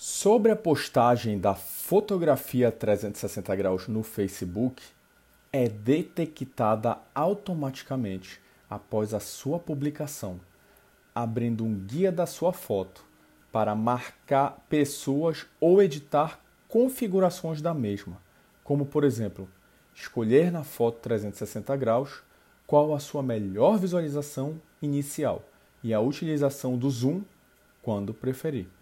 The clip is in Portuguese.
Sobre a postagem da fotografia 360 graus no Facebook, é detectada automaticamente após a sua publicação, abrindo um guia da sua foto para marcar pessoas ou editar configurações da mesma, como por exemplo, escolher na foto 360 graus qual a sua melhor visualização inicial e a utilização do zoom quando preferir.